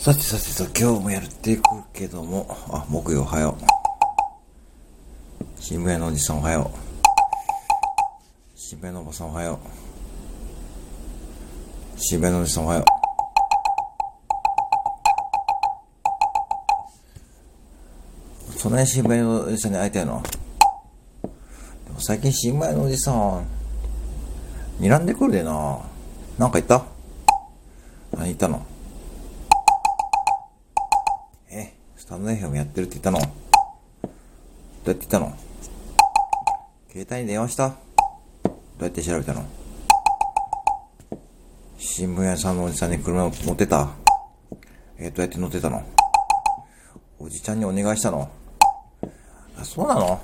さてさてさ、今日もやっていくけども、あ、木曜おはよう。新聞屋のおじさんおはよう。新聞屋のおばさんおはよう。新聞屋のおじさんおはよう。そんなに新聞屋のおじさんに会いたいの？でも最近新聞屋のおじさん、睨んでくるでな。なんか言った？何言ったの？スタンド FM やってるって言ったの？どうやって言ったの？携帯に電話した？どうやって調べたの？新聞屋さんのおじさんに車を持ってた？えー、どうやって乗ってたの？おじちゃんにお願いしたの？あ、そうなの？